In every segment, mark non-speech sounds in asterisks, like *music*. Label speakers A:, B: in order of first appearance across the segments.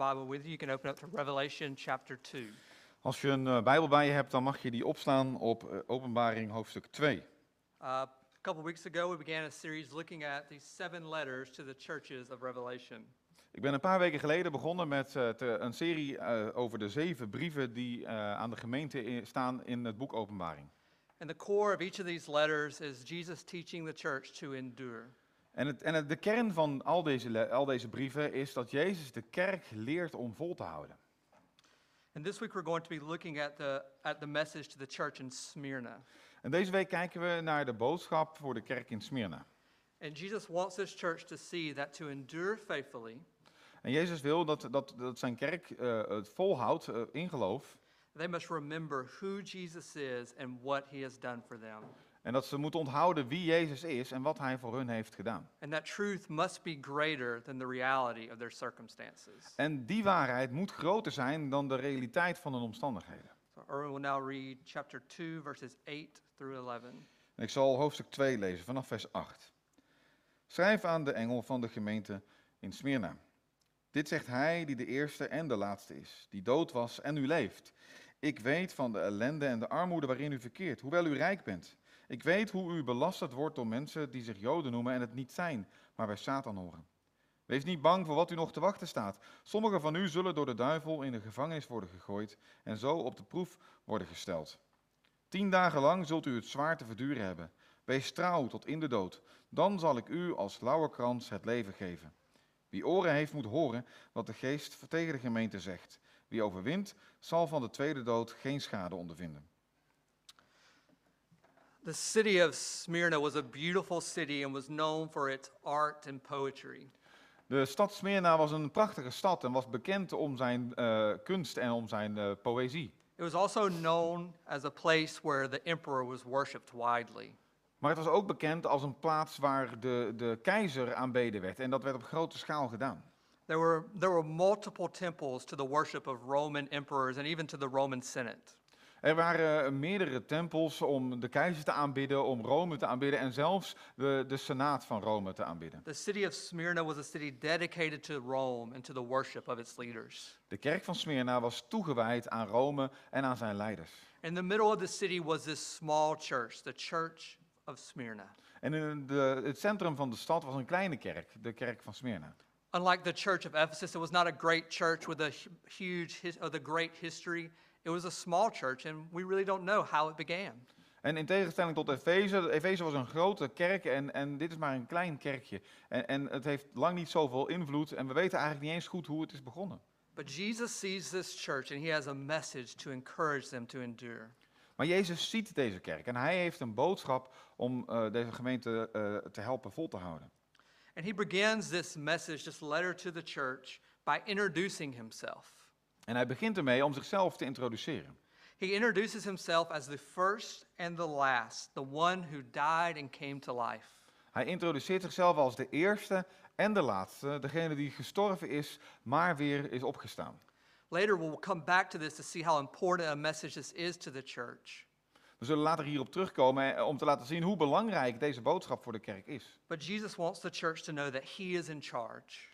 A: Bible with you, you can open up to Revelation chapter 2.
B: Als je een eh, Bijbel bij je hebt, dan mag je die opslaan op eh, Openbaring hoofdstuk 2.
A: Uh, a couple weeks ago, we began a series looking at these seven letters to the churches of Revelation.
B: Ik ben een paar weken geleden begonnen met eh, te- een serie eh, over de zeven brieven die eh, aan de gemeente i- staan in het boek Openbaring.
A: And the core of each of these letters is Jesus teaching the church to endure.
B: En, het, en het, de kern van al deze, al deze brieven is dat Jezus de kerk leert om vol te houden.
A: And this week, we're going to be looking at the, at the message to the church in Smyrna.
B: En deze week kijken we naar de boodschap voor de kerk in Smyrna.
A: And Jesus wants this church to see that to endure faithfully,
B: En Jezus wil dat, dat, dat zijn kerk eh, het volhoudt eh, in geloof.
A: they must remember who Jesus is and what he has done for them.
B: En dat ze moeten onthouden wie Jezus is en wat hij voor hun heeft gedaan.
A: And that truth must be greater than the reality of their circumstances.
B: En die waarheid moet groter zijn dan de realiteit van hun omstandigheden.
A: So Erwin will now read chapter 2, verses 8 through 11.
B: En ik zal hoofdstuk 2 lezen vanaf vers 8. Schrijf aan de engel van de gemeente in Smyrna. Dit zegt hij die de eerste en de laatste is, die dood was en nu leeft. Ik weet van de ellende en de armoede waarin u verkeert, hoewel u rijk bent. Ik weet hoe u belasterd wordt door mensen die zich Joden noemen en het niet zijn, maar bij Satan horen. Wees niet bang voor wat u nog te wachten staat. Sommigen van u zullen door de duivel in de gevangenis worden gegooid en zo op de proef worden gesteld. Tien dagen lang zult u het zwaar te verduren hebben. Wees trouw tot in de dood. Dan zal ik u als lauwerkrans het leven geven. Wie oren heeft, moet horen wat de geest tegen de gemeente zegt. Wie overwint, zal van de tweede dood geen schade ondervinden.
A: The city of Smyrna was a beautiful city and was known for its art and poetry.
B: De stad Smyrna was een prachtige stad en was bekend om zijn eh, kunst en om zijn eh, poëzie.
A: It was also known as a place where the emperor was worshipped widely.
B: Maar het was ook bekend als een plaats waar de, de keizer aanbeden werd. En dat werd op grote schaal gedaan.
A: There were, there were multiple temples to the worship of Roman emperors and even to the Roman Senate.
B: Er waren eh, meerdere tempels om de keizer te aanbidden, om Rome te aanbidden en zelfs de, de senaat van Rome te aanbidden.
A: The city of Smyrna was a city dedicated to Rome and to the worship of its leaders.
B: De kerk van Smyrna was toegewijd aan Rome en aan zijn leiders.
A: In the middle of the city was this small church, the church of Smyrna.
B: En in de, het centrum van de stad was een kleine kerk, de kerk van Smyrna.
A: Unlike the church of Ephesus, it was not a great church with a hu- huge, or the great history. It was a small church, and we really don't know how it began.
B: En in tegenstelling tot Efeze, Efeze was een grote kerk en, en dit is maar een klein kerkje. En, en het heeft lang niet zoveel invloed en we weten eigenlijk niet eens goed hoe het is begonnen.
A: But Jesus sees this church, and he has a message to encourage them to endure.
B: Maar Jezus ziet deze kerk en hij heeft een boodschap om eh, deze gemeente eh, te helpen vol te houden.
A: And he begins this message, this letter to the church, by introducing himself.
B: En hij begint ermee om zichzelf te introduceren.
A: He introduces himself as the first and the last, the one who died and came to life.
B: Hij introduceert zichzelf als de eerste en de laatste, degene die gestorven is, maar weer is opgestaan.
A: Later, we'll come back to this to see how important a message this is to the church.
B: We zullen later hierop terugkomen eh, om te laten zien hoe belangrijk deze boodschap voor de kerk is.
A: But Jesus wants the church to know that he is in charge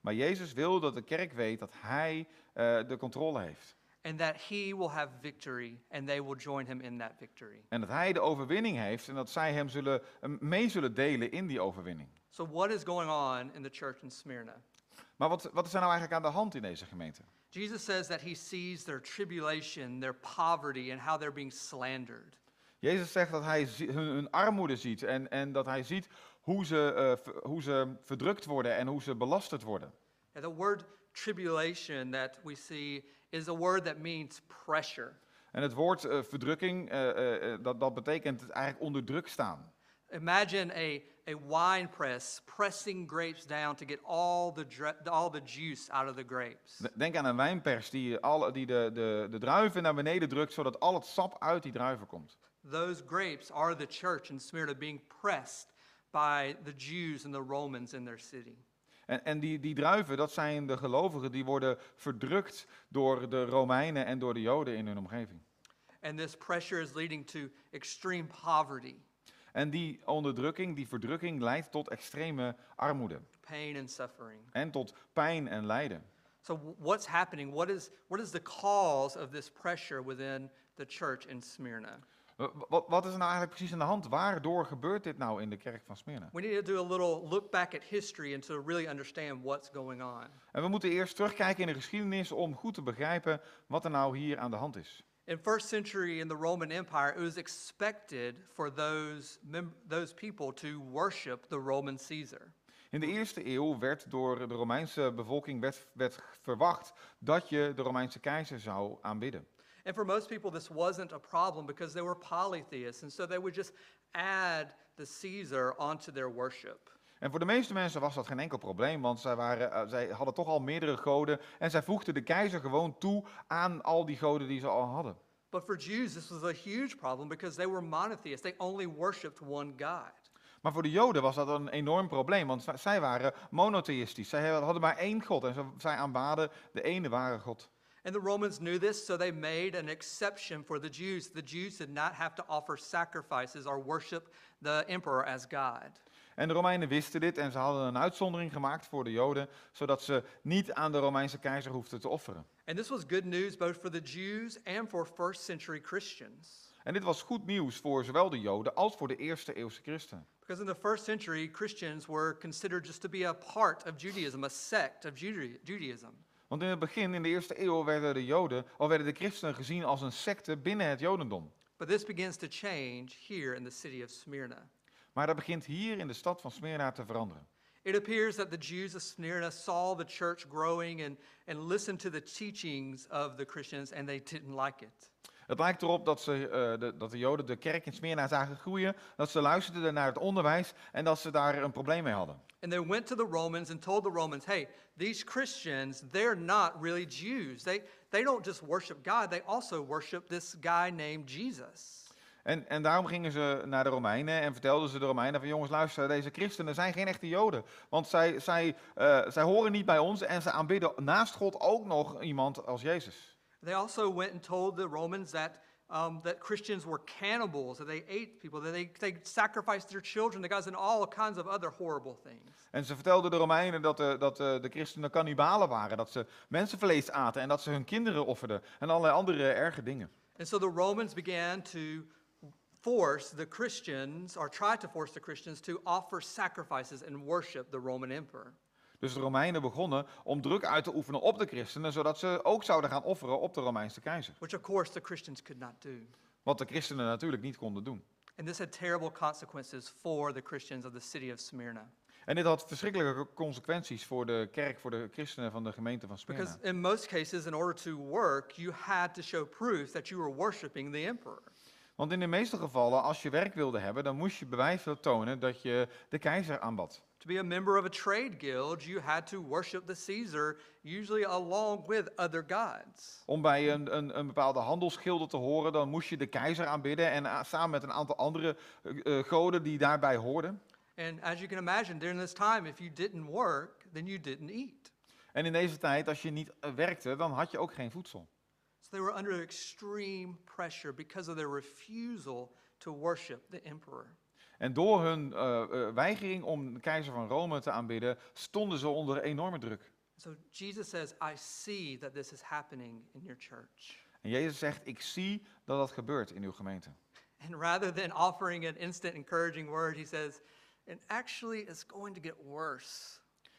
B: Maar Jezus wil dat de kerk weet dat hij eh, de controle heeft.
A: and that he will have victory and they will join him in that victory.
B: En dat hij de overwinning heeft en dat zij hem zullen, eh, mee zullen delen in die overwinning.
A: So, what is going on in the church in Smyrna?
B: Maar wat, wat is er nou eigenlijk aan de hand in deze gemeente?
A: Jesus says that he sees their tribulation, their poverty, and how they're being slandered.
B: Jezus zegt dat hij hun, hun armoede ziet en, en dat hij ziet hoe ze, ver- hoe ze verdrukt worden en hoe ze belasterd worden.
A: And the word tribulation that we see is a word that means pressure.
B: En het woord eh, verdrukking, eh, dat, dat betekent eigenlijk onder druk staan.
A: Imagine a, a wine press pressing grapes down to get all the, all the juice out of the grapes.
B: Denk aan een wijnpers die, alle, die de, de, de druiven naar beneden drukt, zodat al het sap uit die druiven komt.
A: Those grapes are the church in Smyrna being pressed by the Jews and the Romans in their city.
B: En, en die, die druiven, dat zijn de gelovigen die worden verdrukt door de Romeinen en door de Joden in hun omgeving.
A: And this pressure is leading to extreme poverty,
B: En die onderdrukking, die verdrukking leidt tot extreme armoede
A: pain, and suffering.
B: en tot pijn en lijden.
A: So wh- what's happening? What is, what is the cause of this pressure within the church in Smyrna?
B: Wat, wat is er nou eigenlijk precies aan de hand? Waardoor gebeurt dit nou in de kerk van Smyrna?
A: We need to do a little look back at history and to really understand what's going on.
B: En we moeten eerst terugkijken in de geschiedenis om goed te begrijpen wat er nou hier aan de hand is.
A: In first century in the Roman Empire, it was expected for those, those people to worship the Roman Caesar.
B: In de eerste eeuw werd door de Romeinse bevolking werd, werd verwacht dat je de Romeinse keizer zou aanbidden.
A: And for most people, this wasn't a problem because they were polytheists, and so they would just add the Caesar onto their worship.
B: En voor de meeste mensen was dat geen enkel probleem, want zij, waren, eh, zij hadden toch al meerdere goden en zij voegden de keizer gewoon toe aan al die goden die ze al hadden.
A: But for Jews, this was a huge problem because they were monotheists. They only worshiped one God.
B: Maar voor de Joden was dat een enorm probleem, want zij- waren monotheïstisch. Zij hadden maar één God en zij aanbaden de ene ware God.
A: And the Romans knew this, so they made an exception for the Jews. The Jews did not have to offer sacrifices or worship the emperor as God.
B: En de Romeinen wisten dit en ze hadden een uitzondering gemaakt voor de Joden, zodat ze niet aan de Romeinse keizer hoefden te offeren.
A: And this was good news both for the Jews and for first century Christians.
B: En dit was goed nieuws voor zowel de Joden als voor de eerste eeuwse christenen.
A: Because in the first century, Christians were considered just to be a part of Judaism, a sect of Juda- Judaism.
B: Want in het begin, in de eerste eeuw, werden de Joden, of werden de christenen gezien als een secte binnen het Jodendom.
A: But this begins to change here in the city of Smyrna.
B: Maar dat begint hier in de stad van Smyrna te veranderen.
A: It appears that the Jews of Smyrna saw the church growing and, and listened to the teachings of the Christians, and they didn't like it.
B: Het lijkt erop dat, ze, eh, de, dat de Joden de kerk in Smyrna zagen groeien, dat ze luisterden naar het onderwijs en dat ze daar een probleem mee hadden.
A: And they went to the Romans and told the Romans, hey, these Christians, they're not really Jews. They, they don't just worship God, they also worship this guy named Jesus.
B: En, en daarom gingen ze naar de Romeinen en vertelden ze de Romeinen van jongens luister, deze christenen zijn geen echte Joden. Want zij, zij, eh, zij horen niet bij ons en ze aanbidden naast God ook nog iemand als Jezus.
A: They also went and told the Romans that, um, that Christians were cannibals, that they ate people, that they, they sacrificed their children to gods, and all kinds of other horrible things.
B: En ze vertelden de Romeinen dat, de, dat de, de christenen kannibalen waren, dat ze mensenvlees aten en dat ze hun kinderen offerden en allerlei andere erge dingen.
A: And so the Romans began to force the Christians, or try to force the Christians, to offer sacrifices and worship the Roman emperor.
B: Dus de Romeinen begonnen om druk uit te oefenen op de christenen, zodat ze ook zouden gaan offeren op de Romeinse keizer.
A: which of course the Christians could not do.
B: Wat de christenen natuurlijk niet konden doen.
A: And this had terrible consequences for the Christians of the city of Smyrna.
B: En dit had verschrikkelijke consequenties voor de kerk, voor de christenen van de gemeente van Smyrna.
A: Because in most cases, in order to work, you had to show proof that you were worshiping the emperor.
B: Want in de meeste gevallen, als je werk wilde hebben, dan moest je bewijs tonen dat je de keizer aanbad.
A: To be a member of a trade guild, you had to worship the Caesar, usually along with other gods.
B: Om bij een, een, een bepaalde handelsgilde te horen, dan moest je de keizer aanbidden en samen met een aantal andere eh, eh, goden die daarbij hoorden.
A: And as you can imagine, during this time, if you didn't work, then you didn't eat.
B: En in deze tijd, als je niet eh, werkte, dan had je ook geen voedsel.
A: So they were under extreme pressure because of their refusal to worship the emperor.
B: En door hun eh, weigering om de keizer van Rome te aanbidden, stonden ze onder enorme druk.
A: So Jesus says, I see that this is happening in your church.
B: En Jezus zegt, ik zie dat dat gebeurt in uw gemeente.
A: And rather than offering an instant encouraging word, he says, and actually it's going to get worse.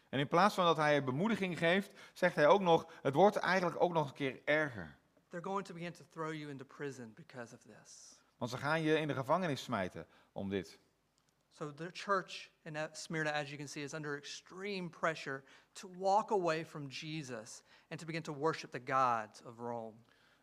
B: En in plaats van dat hij bemoediging geeft, zegt hij ook nog, het wordt eigenlijk ook nog een keer erger.
A: They're going to begin to throw you into prison because of this.
B: Want ze gaan je in de gevangenis smijten om dit.
A: So the church in Smyrna, as you can see, is under extreme pressure to walk away from Jesus and to begin to worship the gods of Rome.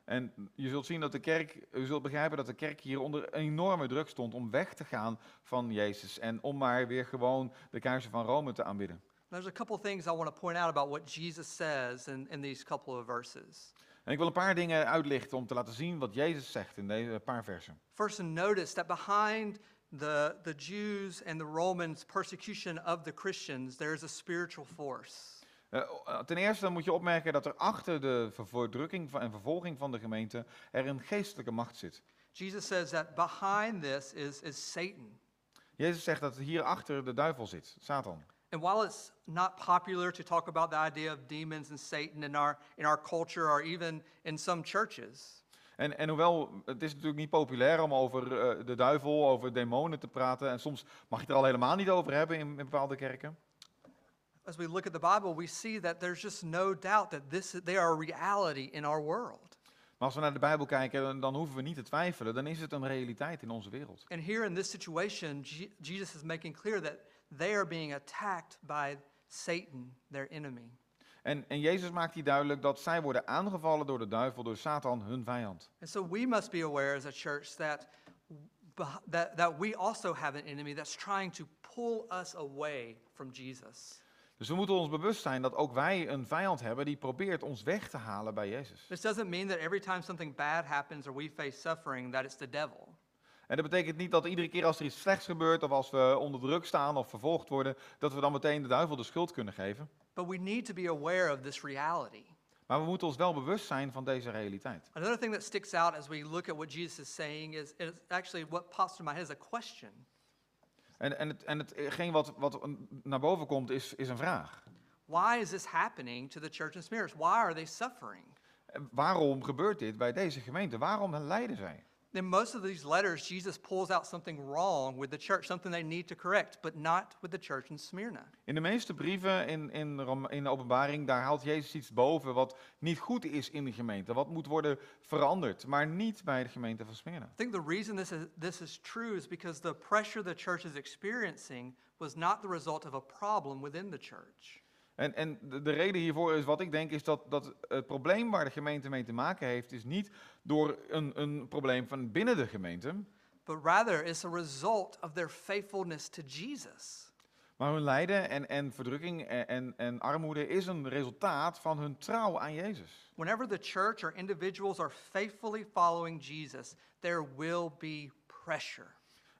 B: En je zult zien dat de kerk, u zult begrijpen dat de kerk hier onder enorme druk stond om weg te gaan van Jezus. En om maar weer gewoon de keizer van Rome te aanbidden.
A: There's a couple things I want to point out about what Jesus says in, in these couple of verses.
B: En ik wil een paar dingen uitlichten om te laten zien wat Jezus zegt in deze paar versen.
A: First, notice that behind the, the Jews and the Romans' persecution of the Christians, there is a spiritual force.
B: Eh, ten eerste moet je opmerken dat er achter de verdrukking en vervolging van de gemeente er een geestelijke macht zit.
A: Jesus says that behind this is, is Satan.
B: Jezus zegt dat hierachter de duivel zit, Satan.
A: And while it's not popular to talk about the idea of demons and Satan in our, in our culture or even in some churches,
B: En, en hoewel, het is natuurlijk niet populair om over eh, de duivel, over demonen te praten. En soms mag je het er al helemaal niet over hebben in, in bepaalde kerken.
A: as we look at the Bible, we see that there's just no doubt that this, they are a reality in our world.
B: Maar als we naar de Bijbel kijken, dan, dan hoeven we niet te twijfelen. Dan is het een realiteit in onze wereld.
A: And here in this situation, Je- Jesus is making clear that they are being attacked by Satan, their enemy.
B: En, en Jezus maakt hier duidelijk dat zij worden aangevallen door de duivel, door Satan, hun vijand.
A: And so we must be aware as a church that, that, that we also have an enemy that's trying to pull us away from Jesus.
B: Dus we moeten ons bewust zijn dat ook wij een vijand hebben die probeert ons weg te halen bij Jezus.
A: This doesn't mean that every time something bad happens or we face suffering, that it's the devil.
B: En dat betekent niet dat iedere keer als er iets slechts gebeurt, of als we onder druk staan of vervolgd worden, dat we dan meteen de duivel de schuld kunnen geven.
A: But we need to be aware of this reality.
B: Maar we moeten ons wel bewust zijn van deze realiteit.
A: Another thing that sticks out as we look at what Jesus is saying is, is actually what pops in my head is a question.
B: En, en, het, en hetgeen wat, wat naar boven komt is, is een vraag.
A: Why is this happening to the church in Smyrna? Why are they suffering?
B: Waarom gebeurt dit bij deze gemeente? Waarom lijden zij?
A: In most of these letters, Jesus pulls out something wrong with the church, something they need to correct, but not with the church in Smyrna.
B: In de meeste brieven in, in, in de openbaring, daar haalt Jezus iets boven wat niet goed is in de gemeente. Wat moet worden veranderd, maar niet bij de gemeente van Smyrna.
A: I think the reason this is, this is true is because the pressure the church is experiencing was not the result of a problem within the church.
B: En, en de, de reden hiervoor is wat ik denk, is dat, dat het probleem waar de gemeente mee te maken heeft, is niet door een, een probleem van binnen de gemeente,
A: but rather it's a result of their faithfulness to Jesus.
B: maar hun lijden en, en verdrukking en, en, en armoede is een resultaat van hun trouw aan Jezus.
A: Whenever the church or individuals are faithfully following Jesus, there will be pressure.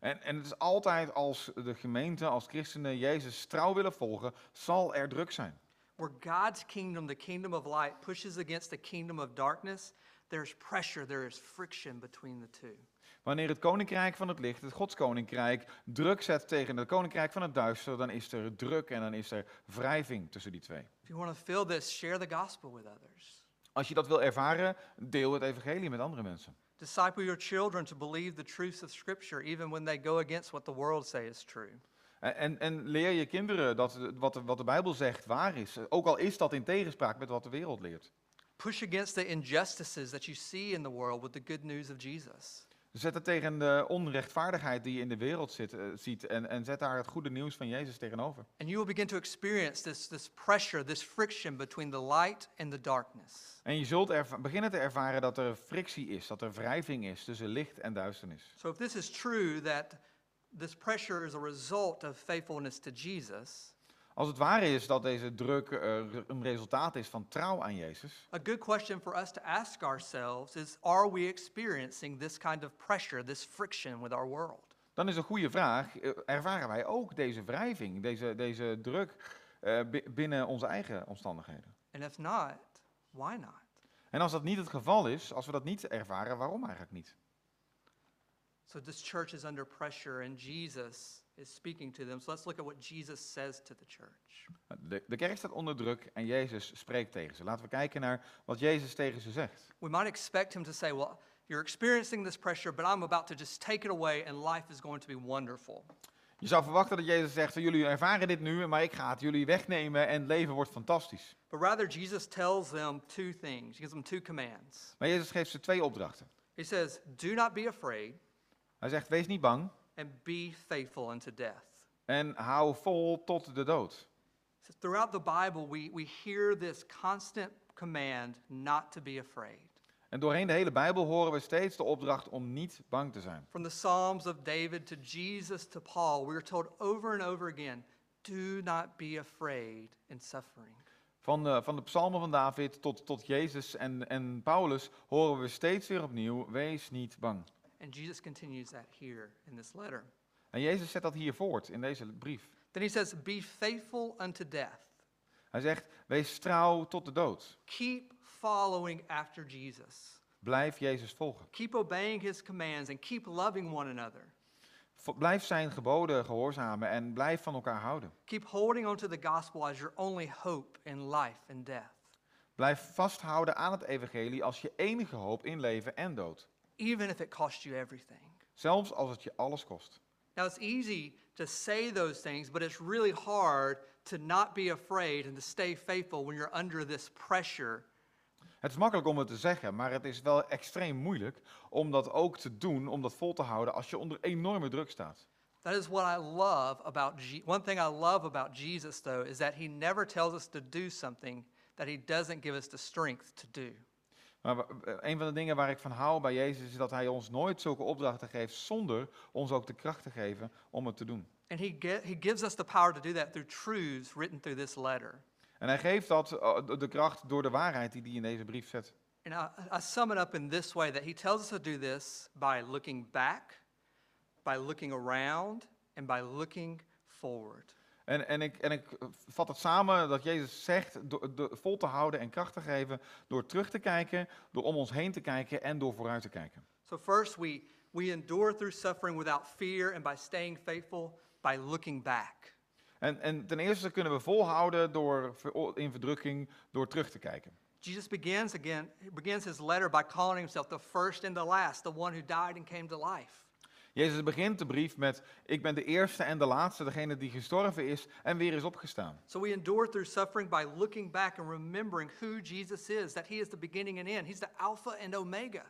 B: En, en het is altijd als de gemeente, als christenen Jezus trouw willen volgen, zal er druk zijn.
A: Where God's kingdom, the kingdom of light, pushes against the kingdom of darkness, there's pressure, there is friction between the two.
B: Wanneer het koninkrijk van het licht, het godskoninkrijk, druk zet tegen het koninkrijk van het duister, dan is er druk en dan is er wrijving tussen die twee.
A: If you want to feel this, share the gospel with others.
B: Als je dat wil ervaren, deel het evangelie met andere mensen.
A: Disciple your children to believe the truths of Scripture, even when they go against what the world say is true.
B: En, en, leer je kinderen dat wat de, wat de Bijbel zegt waar is, ook al is dat in tegenspraak met wat de wereld leert.
A: Push against the injustices that you see in the world with the good news of Jesus.
B: Zet het tegen de onrechtvaardigheid die je in de wereld zit, eh, ziet en, en zet daar het goede nieuws van Jezus tegenover.
A: And you will begin to experience this, this pressure, this friction between the light and the darkness.
B: En je zult beginnen te ervaren dat er frictie is, dat er wrijving is tussen licht en duisternis.
A: So, if this is true, that this pressure is a result of faithfulness to Jesus,
B: Als het waar is dat deze druk eh, een resultaat is van trouw aan Jezus,
A: a good question for us to ask ourselves is Are we experiencing this kind of pressure, this friction with our world?
B: dan is een goede vraag, eh, ervaren wij ook deze wrijving, deze, deze druk eh, bi- binnen onze eigen omstandigheden?
A: And if not, why not?
B: En als dat niet het geval is, als we dat niet ervaren, waarom eigenlijk niet?
A: So, this church is under pressure, and Jesus is speaking to them. So, let's look at what Jesus says to the church.
B: De, de kerk staat onder druk en Jezus spreekt tegen ze. Laten we kijken naar wat Jezus tegen ze zegt.
A: We might expect him to say, Well, you're experiencing this pressure, but I'm about to just take it away, and life is going to be wonderful.
B: Je zou verwachten dat Jezus zegt, jullie ervaren dit nu, maar ik ga het jullie wegnemen en het leven wordt fantastisch.
A: But rather, Jesus tells them two things. He gives them two commands.
B: Maar Jezus geeft ze twee opdrachten.
A: He says, Do not be afraid,
B: Hij zegt, wees niet bang
A: and be faithful unto death.
B: en hou vol tot de dood.
A: So throughout the Bible, we, we hear this constant command not to be afraid.
B: En doorheen de hele Bijbel horen we steeds de opdracht om niet bang te zijn.
A: From the Psalms of David to Jesus to Paul, we are told over and over again do not be afraid in suffering.
B: Van de, van de psalmen van David tot, tot Jezus en, en Paulus horen we steeds weer opnieuw, wees niet bang.
A: And Jesus continues that here in this letter.
B: En Jezus zet dat hier voort in deze brief.
A: Then he says, Be faithful unto death.
B: Hij zegt, wees trouw tot de dood.
A: Keep following after Jesus.
B: Blijf Jezus volgen.
A: Keep obeying his commands and keep loving one another.
B: Blijf zijn geboden gehoorzamen en blijf van elkaar houden.
A: Keep holding on to the gospel as your only hope in life and death.
B: Blijf vasthouden aan het evangelie als je enige hoop in leven en dood.
A: Even if it costs you everything.
B: Zelfs als het je alles kost.
A: Now, it's easy to say those things, but it's really hard to not be afraid and to stay faithful when you're under this pressure.
B: Het is makkelijk om het te zeggen, maar het is wel extreem moeilijk om dat ook te doen, om dat vol te houden als je onder enorme druk staat.
A: That is what I love about Je- one thing I love about Jesus though is that he never tells us to do something that he doesn't give us the strength to do.
B: Maar eh, een van de dingen waar ik van hou bij Jezus is dat hij ons nooit zulke opdrachten geeft zonder ons ook de kracht te geven om het te doen.
A: And he, ge- he gives us the power to do that through truths written through this letter.
B: En hij geeft dat eh, de- de kracht door de waarheid die hij in deze brief zet.
A: And I, I sum it up in this way that he tells us to do this by looking back, by looking around, and by looking forward.
B: En, en, ik, en ik vat het samen dat Jezus zegt door, door vol te houden en kracht te geven door terug te kijken, door om ons heen te kijken en door vooruit te kijken.
A: So, first, we, we endure through suffering without fear and by staying faithful by looking back.
B: En, en ten eerste kunnen we volhouden door, in verdrukking door terug te kijken.
A: Jesus begins again, begins his letter by calling himself the first and the last, the one who died and came to life.
B: Jezus begint de brief met, ik ben de eerste en de laatste, degene die gestorven is en weer is opgestaan.
A: So we endure through suffering by looking back and remembering who Jesus is, that he is the beginning and end. He's the Alpha and Omega.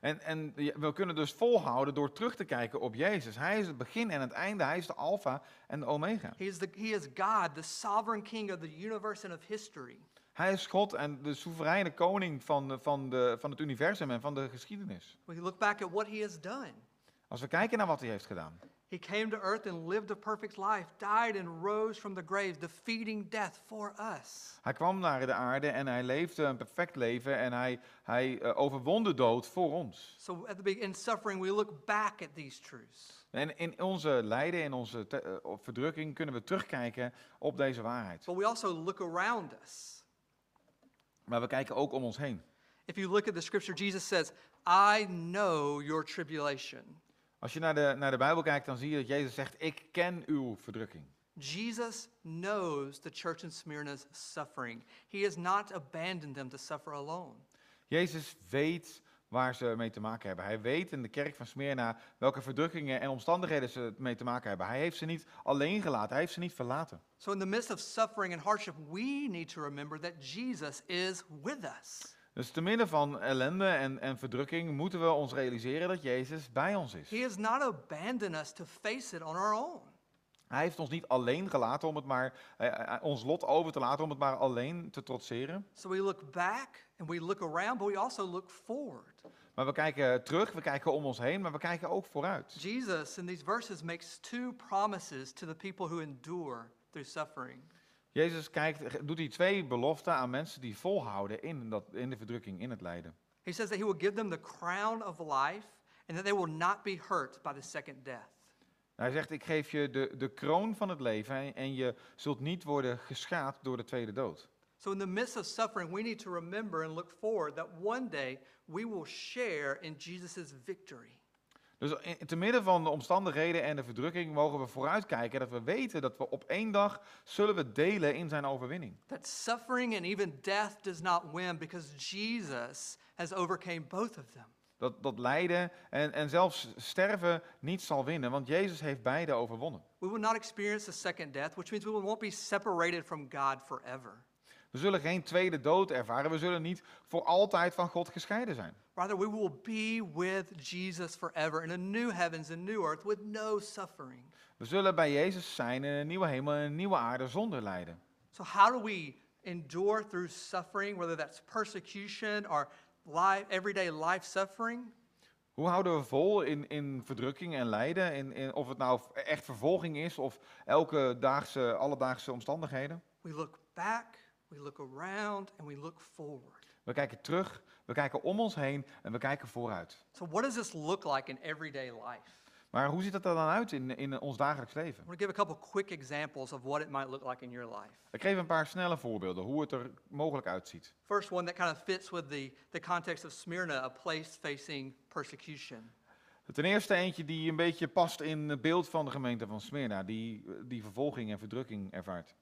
B: En, en we kunnen dus volhouden door terug te kijken op Jezus. Hij is het begin en het einde, hij is de alfa en de omega.
A: He is, the, he is God, the sovereign king of the universe and of history.
B: Hij is God en de soevereine koning van, van, de, van het universum en van de geschiedenis.
A: We look back at what he has done.
B: Als we kijken naar wat hij heeft gedaan.
A: He came to earth and lived a perfect life, died and rose from the grave, defeating death for us.
B: Hij kwam naar de aarde en hij leefde een perfect leven en hij, hij eh, overwon de dood voor ons.
A: So at the be- in suffering, we look back at these truths.
B: En in onze lijden, in onze te- op verdrukking kunnen we terugkijken op deze waarheid.
A: But we also look around us.
B: Maar we kijken ook om ons heen.
A: If you look at the scripture, Jesus says, I know your tribulation.
B: Als je naar de, naar de Bijbel kijkt, dan zie je dat Jezus zegt, ik ken uw verdrukking.
A: Jesus knows the church in Smyrna's suffering. He has not abandoned them to suffer alone.
B: Jezus weet waar ze mee te maken hebben. Hij weet in de kerk van Smyrna welke verdrukkingen en omstandigheden ze mee te maken hebben. Hij heeft ze niet alleen gelaten, hij heeft ze niet verlaten.
A: So, in the midst of suffering and hardship, we need to remember that Jesus is with us.
B: Dus te midden van ellende en, en verdrukking moeten we ons realiseren dat Jezus bij ons is.
A: He has not abandoned us to face it on our own.
B: Hij heeft ons niet alleen gelaten om het maar, eh, eh, ons lot over te laten om het maar alleen te trotseren.
A: So, we look back and we look around, but we also look forward.
B: Maar we kijken terug, we kijken om ons heen, maar we kijken ook vooruit.
A: Jesus, in these verses, makes two promises to the people who endure through suffering.
B: Jezus kijkt, doet hij twee beloften aan mensen die volhouden in, dat, in de verdrukking, in het lijden.
A: He says that he will give them the crown of life and that they will not be hurt by the second death.
B: Hij zegt, ik geef je de, de kroon van het leven en, en je zult niet worden geschaad door de tweede dood.
A: So, in the midst of suffering, we need to remember and look forward that one day we will share in Jesus' victory.
B: Dus in, te midden van de omstandigheden en de verdrukking mogen we vooruitkijken dat we weten dat we op één dag zullen we delen in zijn overwinning.
A: That suffering and even death does not win because Jesus has overcame both of them.
B: Dat, dat lijden en, en zelfs sterven niet zal winnen, want Jezus heeft beide overwonnen.
A: We will not experience the second death, which means we won't be separated from God forever.
B: We zullen geen tweede dood ervaren, we zullen niet voor altijd van God gescheiden zijn.
A: Rather, we will be with Jesus forever in a new heavens and new earth with no suffering.
B: We zullen bij Jezus zijn in een nieuwe hemel en een nieuwe aarde zonder lijden.
A: So, how do we endure through suffering, whether that's persecution or life, everyday life suffering?
B: Hoe houden we vol in, in verdrukking en lijden, in, in, of het nou echt vervolging is of elke daagse, alledaagse omstandigheden?
A: We look back, we look around, and we look forward.
B: We kijken terug, we kijken om ons heen en we kijken vooruit.
A: So, what does this look like in everyday life?
B: Maar hoe ziet het er dan uit in, in ons dagelijks leven?
A: I'm give a couple quick examples of what it might look like in your life.
B: Ik geef een paar snelle voorbeelden hoe het er mogelijk uitziet.
A: First one that kind of fits with the, the context of Smyrna, a place facing persecution.
B: Ten eerste eentje die een beetje past in het beeld van de gemeente van Smyrna, die, die vervolging en verdrukking ervaart.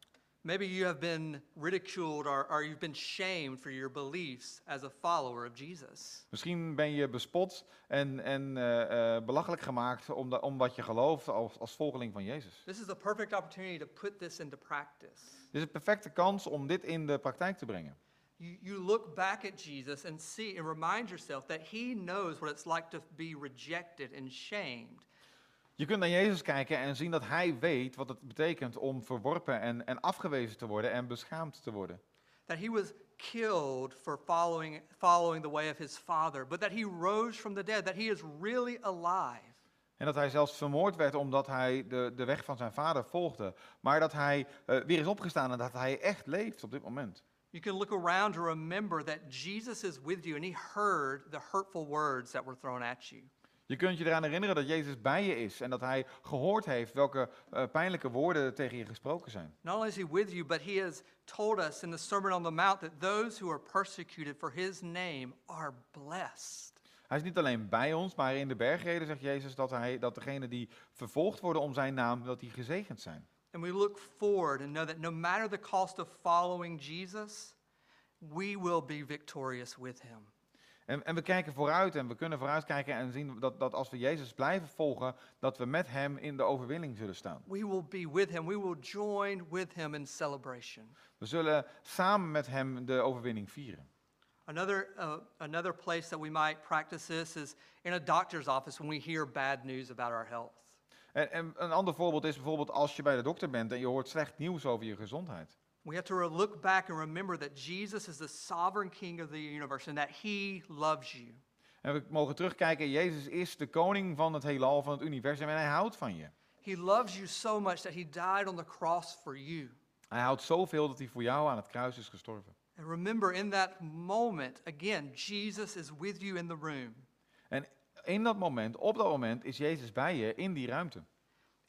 A: Maybe you have been ridiculed or, or you've been shamed for your beliefs as a follower of Jesus.
B: Misschien ben je bespot en, en eh, eh, belachelijk gemaakt om, de- om wat je gelooft als, als volgeling van Jezus.
A: This is a perfect opportunity to put this into practice.
B: Dit is een perfecte kans om dit in de praktijk te brengen.
A: You, you look back at Jesus and see and remind yourself that he knows what it's like to be rejected and shamed.
B: Je kunt naar Jezus kijken en zien dat Hij weet wat het betekent om verworpen en, en afgewezen te worden en beschaamd te worden.
A: That he was killed for following, following the way of his Father, but that he rose from the dead, that he is really alive.
B: En dat hij zelfs vermoord werd omdat hij de, de weg van zijn vader volgde. Maar dat hij eh, weer is opgestaan en dat hij echt leeft op dit moment.
A: You can look around to remember that Jesus is with you and he heard the hurtful words that were thrown at you.
B: Je kunt je eraan herinneren dat Jezus bij je is en dat hij gehoord heeft welke eh, pijnlijke woorden tegen je gesproken zijn.
A: Not only is he with you, but he has told us in the Sermon on the Mount that those who are persecuted for his name are blessed.
B: Hij is niet alleen bij ons, maar in de bergreden zegt Jezus dat, hij, dat degenen die vervolgd worden om zijn naam, dat die gezegend zijn.
A: And we look forward and know that no matter the cost of following Jesus, we will be victorious with him.
B: En, en we kijken vooruit en we kunnen vooruitkijken en zien dat, dat als we Jezus blijven volgen, dat we met hem in de overwinning zullen staan.
A: We will be with him. We will join with him in celebration.
B: We zullen samen met hem de overwinning vieren.
A: Another, uh, another place that we might practice this is in a doctor's office when we hear bad news about our health.
B: En, en een ander voorbeeld is bijvoorbeeld als je bij de dokter bent en je hoort slecht nieuws over je gezondheid.
A: We have to look back and remember that Jesus is the sovereign king of the universe and that he loves you.
B: En we mogen terugkijken, Jezus is de koning van het heelal, van het universum en hij houdt van je.
A: He loves you so much that he died on the cross for you.
B: Hij houdt zoveel dat hij voor jou aan het kruis is gestorven.
A: And remember, in that moment, again, Jesus is with you in the room.
B: En in dat moment, op dat moment, is Jezus bij je in die ruimte.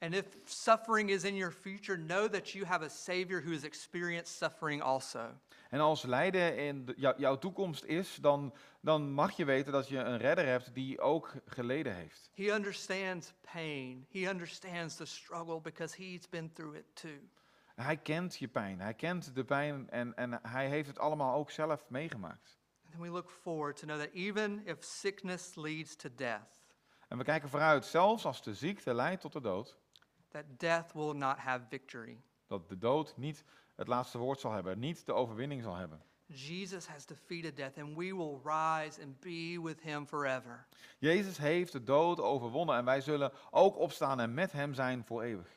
A: And if suffering is in your future, know that you have a Savior who has experienced suffering also.
B: En als lijden in jouw toekomst is, dan, dan mag je weten dat je een redder hebt die ook geleden heeft.
A: He understands pain, He understands the struggle because He's been through it too.
B: Hij kent je pijn, hij kent de pijn en, en hij heeft het allemaal ook zelf meegemaakt.
A: And we look forward to know that even if sickness leads to death,
B: En we kijken vooruit, zelfs als de ziekte leidt tot de dood,
A: that death will not have victory.
B: dat de dood niet het laatste woord zal hebben, niet de overwinning zal hebben.
A: Jesus has defeated death, and we will rise and be with Him forever.
B: Jezus heeft de dood overwonnen en wij zullen ook opstaan en met hem zijn voor eeuwig.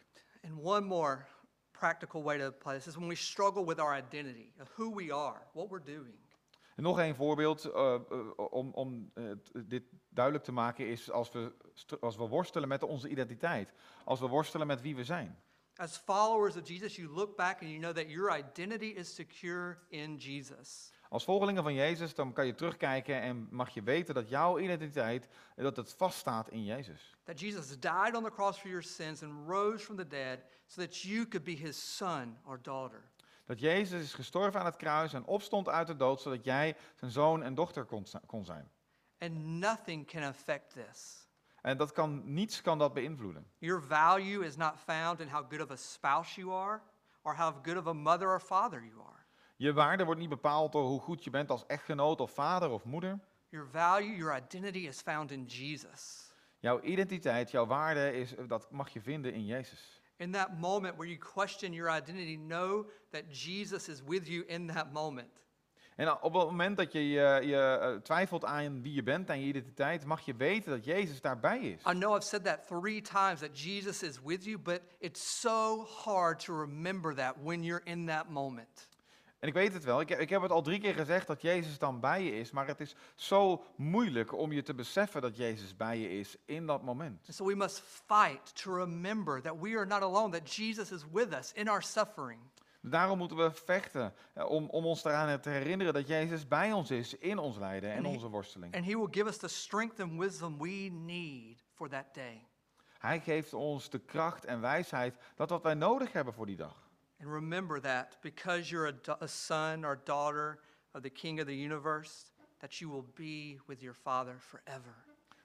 A: And one more practical way to apply this is when we struggle with our identity of who we are, what we're doing.
B: En nog een voorbeeld eh, eh, om, om eh, dit duidelijk te maken is als we, als we worstelen met onze identiteit. Als we worstelen met wie we zijn.
A: As followers of Jesus, you look back and you know that your identity is secure in Jesus.
B: Als volgelingen van Jezus, dan kan je terugkijken en mag je weten dat jouw identiteit, dat het vaststaat in Jezus.
A: That Jesus died on the cross for your sins and rose from the dead so that you could be his son or daughter.
B: Dat Jezus is gestorven aan het kruis en opstond uit de dood, zodat jij zijn zoon en dochter kon, kon zijn.
A: And nothing can affect this.
B: En dat kan, niets kan dat beïnvloeden.
A: Your value is not found in how good of a spouse you are or how good of a mother or father you are.
B: Je waarde wordt niet bepaald door hoe goed je bent als echtgenoot of vader of moeder.
A: Your value, your identity is found in Jesus.
B: Jouw identiteit, jouw waarde, is, dat mag je vinden in Jezus.
A: In that moment where you question your identity, know that Jesus is with you in that moment.
B: En op het moment dat je, je, je eh, twijfelt aan wie je bent, aan je identiteit, mag je weten dat Jezus daarbij is.
A: I know I've said that three times that Jesus is with you, but it's so hard to remember that when you're in that moment.
B: En ik weet het wel, ik, heb- ik heb het al drie keer gezegd dat Jezus dan bij je is, maar het is zo moeilijk om je te beseffen dat Jezus bij je is in dat moment.
A: So we must fight to remember that we are not alone, that Jesus is with us in our suffering.
B: Daarom moeten we vechten eh, om, om ons eraan te herinneren dat Jezus bij ons is in ons lijden en onze worsteling.
A: And He will give us the strength and wisdom we need for that day.
B: Hij geeft ons de kracht en wijsheid dat wat wij nodig hebben voor die dag.
A: And remember that because you're a, son or daughter of the King of the universe, that you will be with your Father forever.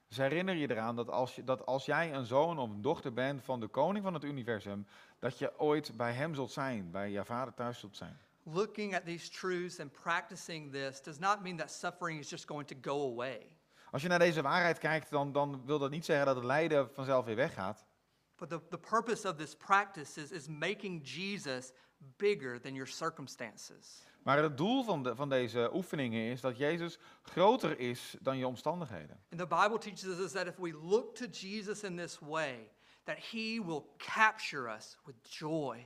B: Dus herinner je eraan dat als, je, dat als jij een zoon of een dochter bent van de koning van het universum, dat je ooit bij hem zult zijn, bij je vader thuis zult zijn.
A: Looking at these truths and practicing this does not mean that suffering is just going to go away.
B: Als je naar deze waarheid kijkt, dan, dan wil dat niet zeggen dat het lijden vanzelf weer weggaat.
A: But the, the purpose of this practice is, is making Jesus bigger than your circumstances.
B: Maar het doel van, de, van deze oefeningen is dat Jezus groter is dan je omstandigheden.
A: And the Bible teaches us that if we look to Jesus in this way, that he will capture us with joy.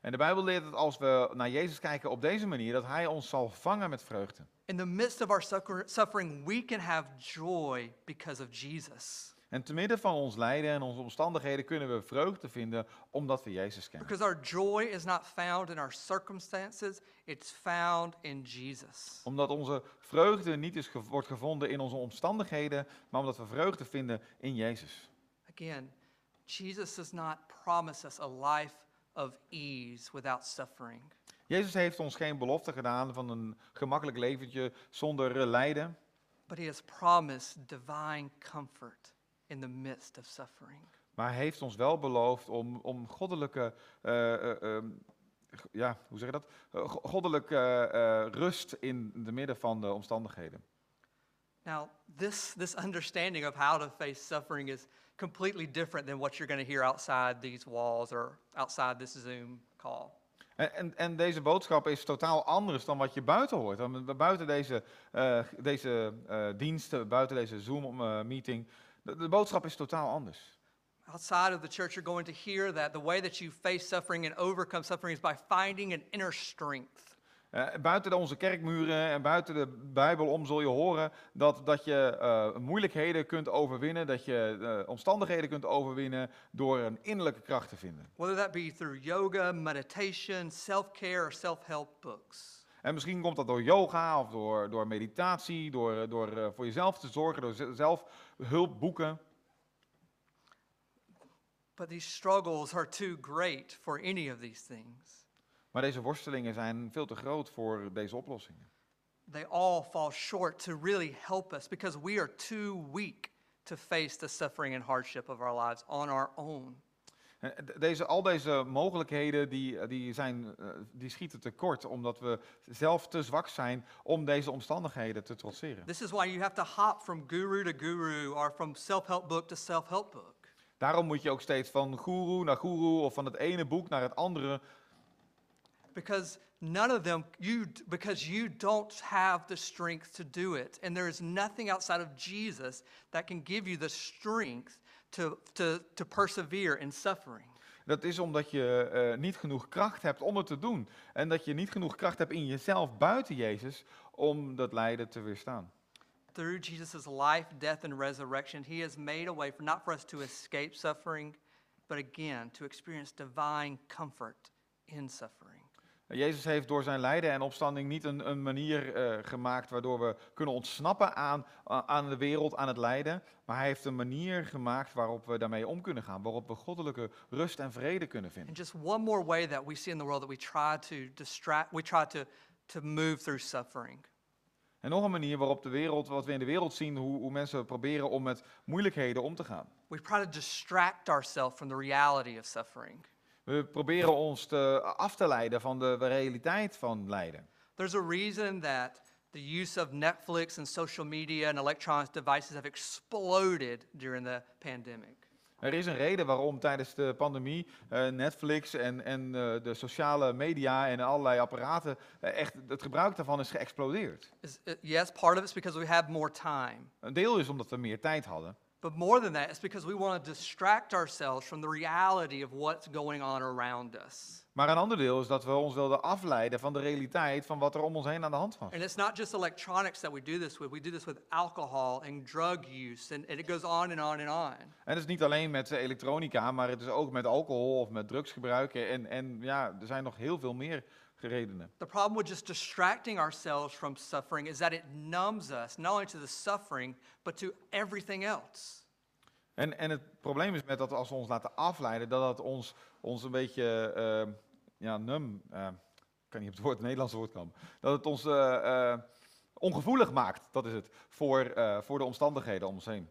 B: En de Bijbel leert dat als we naar Jezus kijken op deze manier, dat Hij ons zal vangen met vreugde.
A: In the midst of our suffering, we can have joy because of Jesus.
B: En te midden van ons lijden en onze omstandigheden kunnen we vreugde vinden omdat we Jezus kennen.
A: Because our joy is not found in our circumstances, it's found in Jesus.
B: Omdat onze vreugde niet is, wordt gevonden in onze omstandigheden, maar omdat we vreugde vinden in Jezus.
A: Again, Jesus does not promise us a life of ease without suffering.
B: Jezus heeft ons geen belofte gedaan van een gemakkelijk leventje zonder eh, lijden.
A: But he has promised divine comfort in the midst of suffering.
B: Maar hij heeft ons wel beloofd om, om goddelijke, eh, eh, ehm, ja, hoe zeg je dat? Eh, go- goddelijke rust in de midden van de omstandigheden.
A: Now, this, this understanding of how to face suffering is completely different than what you're going to hear outside these walls or outside this Zoom call.
B: En, en, en deze boodschap is totaal anders dan wat je buiten hoort. Dan Buiten deze, deze diensten, buiten deze Zoom-meeting, de, de boodschap is totaal anders.
A: Outside of the church, you're going to hear that the way that you face suffering and overcome suffering is by finding an inner strength.
B: Eh, buiten de- onze kerkmuren en buiten de Bijbel om zul je horen dat, dat je eh, moeilijkheden kunt overwinnen, dat je eh, omstandigheden kunt overwinnen door een innerlijke kracht te vinden.
A: Whether that be through yoga, meditation, self care, or self help books.
B: En misschien komt dat door yoga of door, door meditatie, door, door eh, voor jezelf te zorgen, door ze- zelf hulp boeken.
A: But these struggles are too great for any of these things.
B: Maar deze worstelingen zijn veel te groot voor deze oplossingen.
A: They all fall short to really help us because we are too weak to face the suffering and hardship of our lives on our own.
B: Deze, al deze mogelijkheden die, eh, die, zijn, eh, die schieten tekort omdat we zelf te zwak zijn om deze omstandigheden te trotseren.
A: This is why you have to hop from guru to guru or from self help book to self help book.
B: Daarom moet je ook steeds van guru naar guru of van het ene boek naar het andere.
A: Because none of them, you, because you don't have the strength to do it. And there is nothing outside of Jesus that can give you the strength to, to, to persevere in suffering.
B: Dat is omdat je eh, niet genoeg kracht hebt om het te doen. En dat je niet genoeg kracht hebt in jezelf buiten Jezus om dat lijden te weerstaan.
A: Through Jesus' life, death, and resurrection, he has made a way for not for us to escape suffering, but again, to experience divine comfort in suffering.
B: Jezus heeft door zijn lijden en opstanding niet een, een manier eh, gemaakt waardoor we kunnen ontsnappen aan, a- aan de wereld, aan het lijden. Maar hij heeft een manier gemaakt waarop we daarmee om kunnen gaan. Waarop we goddelijke rust en vrede kunnen vinden.
A: And just one more way that we see in the world that we try to distract, we try to, to move through suffering.
B: En nog een manier waarop de wereld, wat we in de wereld zien, hoe, hoe mensen proberen om met moeilijkheden om te gaan.
A: We try to distract ourselves from the reality of suffering.
B: We proberen ons te, af te leiden van de realiteit van lijden.
A: There's a reason that the use of Netflix and social media and electronic devices have exploded during the pandemic.
B: Er is een reden waarom tijdens de pandemie eh, Netflix en, en eh, de sociale media en allerlei apparaten, eh, echt het gebruik daarvan is geëxplodeerd.
A: Is, uh, yes, part of it's because we have more time.
B: Een deel is omdat we meer tijd hadden.
A: But more than that, it's because we want to distract ourselves from the reality of what's going on around us.
B: Maar een ander deel is dat we ons wilden afleiden van de realiteit van wat er om ons heen aan de hand was.
A: And it's not just electronics that we do this with, we do this with alcohol and drug use, and, and it goes on and on and on.
B: En het is niet alleen met eh, elektronica, maar het is ook met alcohol of met drugsgebruik. En, en ja, er zijn nog heel veel meer redenen.
A: The problem with just distracting ourselves from suffering is that it numbs us, not only to the suffering, but to everything else.
B: En, en het probleem is met dat als we ons laten afleiden, dat dat ons, ons een beetje, eh, ja, num, eh, ik kan niet op het, woord, het Nederlandse woord komen, dat het ons eh, eh, ongevoelig maakt, dat is het, voor, eh, voor de omstandigheden om ons heen.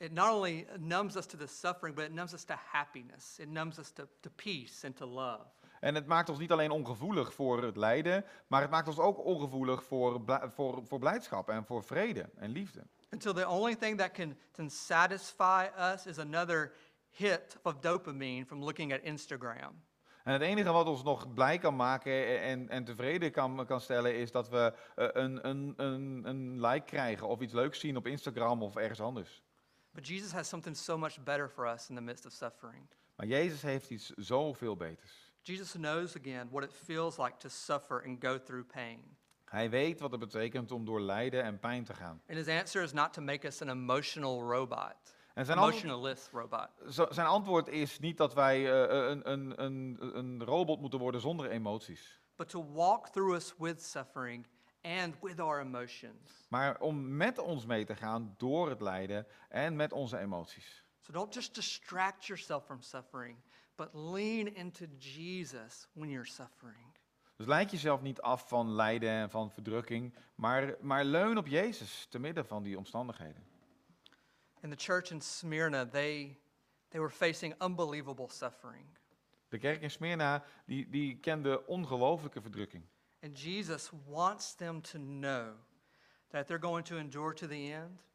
A: it not only numbs us to the suffering, but it numbs us to happiness. It numbs us to, to peace and to love.
B: En het maakt ons niet alleen ongevoelig voor het lijden, maar het maakt ons ook ongevoelig voor, voor, voor blijdschap en voor vrede en liefde.
A: Until the only thing that can, can satisfy us is another hit of dopamine from looking at Instagram.
B: En het enige wat ons nog blij kan maken en, en tevreden kan, kan stellen, is dat we eh, een, een, een, een like krijgen of iets leuks zien op Instagram of ergens anders.
A: But Jesus has something so much better for us in the midst of suffering.
B: Maar Jezus heeft iets zoveel beters.
A: Jesus knows again what it feels like to suffer and go through pain.
B: Hij weet wat het betekent om door lijden en pijn te gaan.
A: And his answer is not to make us an emotional robot,
B: En zijn,
A: emotionalist robot.
B: zijn antwoord is niet dat wij eh, een, een, een, een robot moeten worden zonder emoties.
A: but to walk through us with suffering and with our emotions.
B: Maar om met ons mee te gaan door het lijden en met onze emoties.
A: So don't just distract yourself from suffering, but lean into Jesus when you're suffering.
B: Dus leid jezelf niet af van lijden en van verdrukking, maar, maar leun op Jezus te midden van die omstandigheden.
A: In the church in Smyrna, they, they were facing unbelievable suffering.
B: De kerk in Smyrna, die, die kende ongelooflijke verdrukking.
A: And Jesus wants them to know that they're going to endure to the end,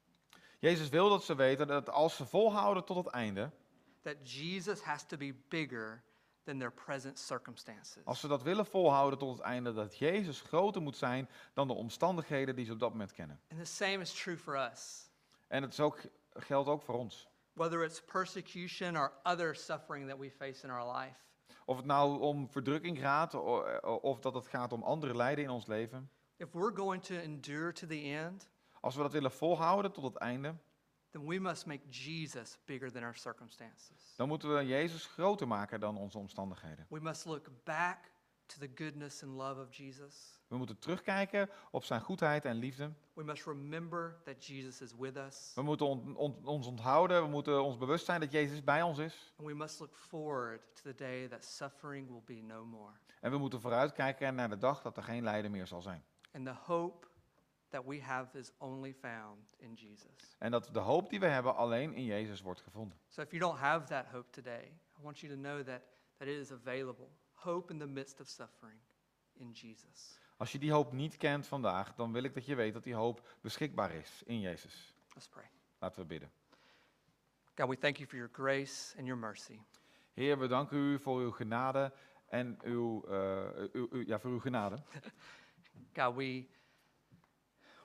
B: Jezus wil dat ze weten dat als ze volhouden tot het einde,
A: that Jesus has to be bigger than their present circumstances.
B: als ze dat willen volhouden tot het einde, dat Jezus groter moet zijn dan de omstandigheden die ze op dat moment kennen.
A: And the same is true for us.
B: En het is ook, geldt ook voor ons.
A: Whether it's persecution or other suffering that we face in our life,
B: Of het nou om verdrukking gaat of dat het gaat om andere lijden in ons leven.
A: if we're going to endure to the end,
B: Als we dat willen volhouden tot het einde,
A: then we must make Jesus bigger than our circumstances.
B: dan moeten we Jezus groter maken dan onze omstandigheden.
A: We must look back to the goodness and love of Jesus.
B: We moeten terugkijken op zijn goedheid en liefde.
A: We must remember that Jesus is with us.
B: We moeten on- on- ons onthouden, we moeten ons bewust zijn dat Jezus bij ons is.
A: And we must look forward to the day that suffering will be no more.
B: En we moeten vooruitkijken naar de dag dat er geen lijden meer zal zijn.
A: And the hope that we have is only found in Jesus.
B: En dat de hoop die we hebben alleen in Jezus wordt gevonden.
A: So if you don't have that hope today, I want you to know that, that it is available. Hope in the midst of suffering in Jesus.
B: Als je die hoop niet kent vandaag, dan wil ik dat je weet dat die hoop beschikbaar is in Jezus.
A: Let's pray.
B: Laten we bidden.
A: God, we thank you for your grace and your mercy.
B: Heer, we danken u voor uw genade en uw, eh, uw, uw- ja, voor uw genade. *laughs*
A: God, we,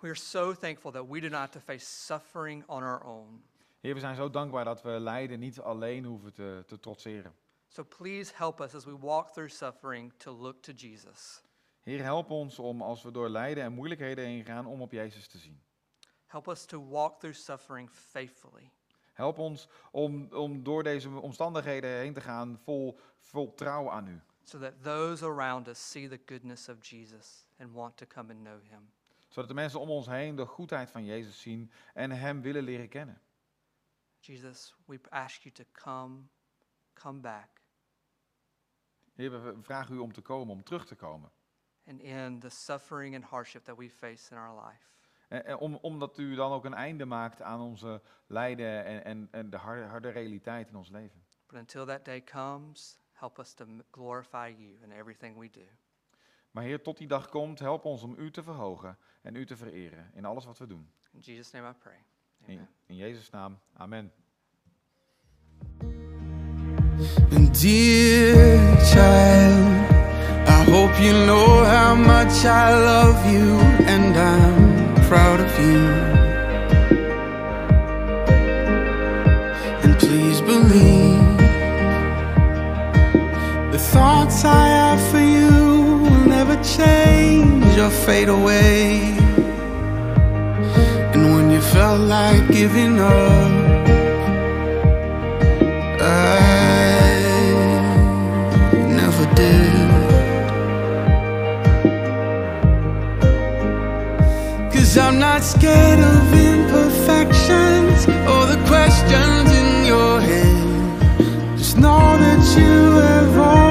A: we are so thankful that we do not have to face suffering on our own.
B: Heer, we zijn zo dankbaar dat we lijden niet alleen hoeven te, te trotseren.
A: So please help us as we walk through suffering to look to Jesus.
B: Heer, help ons om als we door lijden en moeilijkheden heen gaan, om op Jezus te zien.
A: Help us to walk through suffering faithfully.
B: Help ons om, om door deze omstandigheden heen te gaan vol, vol trouw aan u.
A: so that those around us see the goodness of Jesus and want to come and know him.
B: Zodat de mensen om ons heen de goedheid van Jezus zien en Hem willen leren kennen.
A: Jesus, we ask you to come, come back
B: Heer, we vragen u om te komen, om terug te komen.
A: and end the suffering and hardship that we face in our life.
B: En, en om, omdat u dan ook een einde maakt aan onze lijden en, en, en de harde, harde realiteit in ons leven.
A: But until that day comes, help us to glorify you in everything we do.
B: Maar Heer, tot die dag komt, help ons om u te verhogen en u te vereren in alles wat we doen.
A: In Jesus' name I pray.
B: In,
A: Amen.
B: in Jezus' naam, amen.
C: And dear child, I hope you know how much I love you and I'm proud of you. Or fade away. And when you felt like giving up, I never did. Cause I'm not scared of imperfections or the questions in your head. Just know that you have all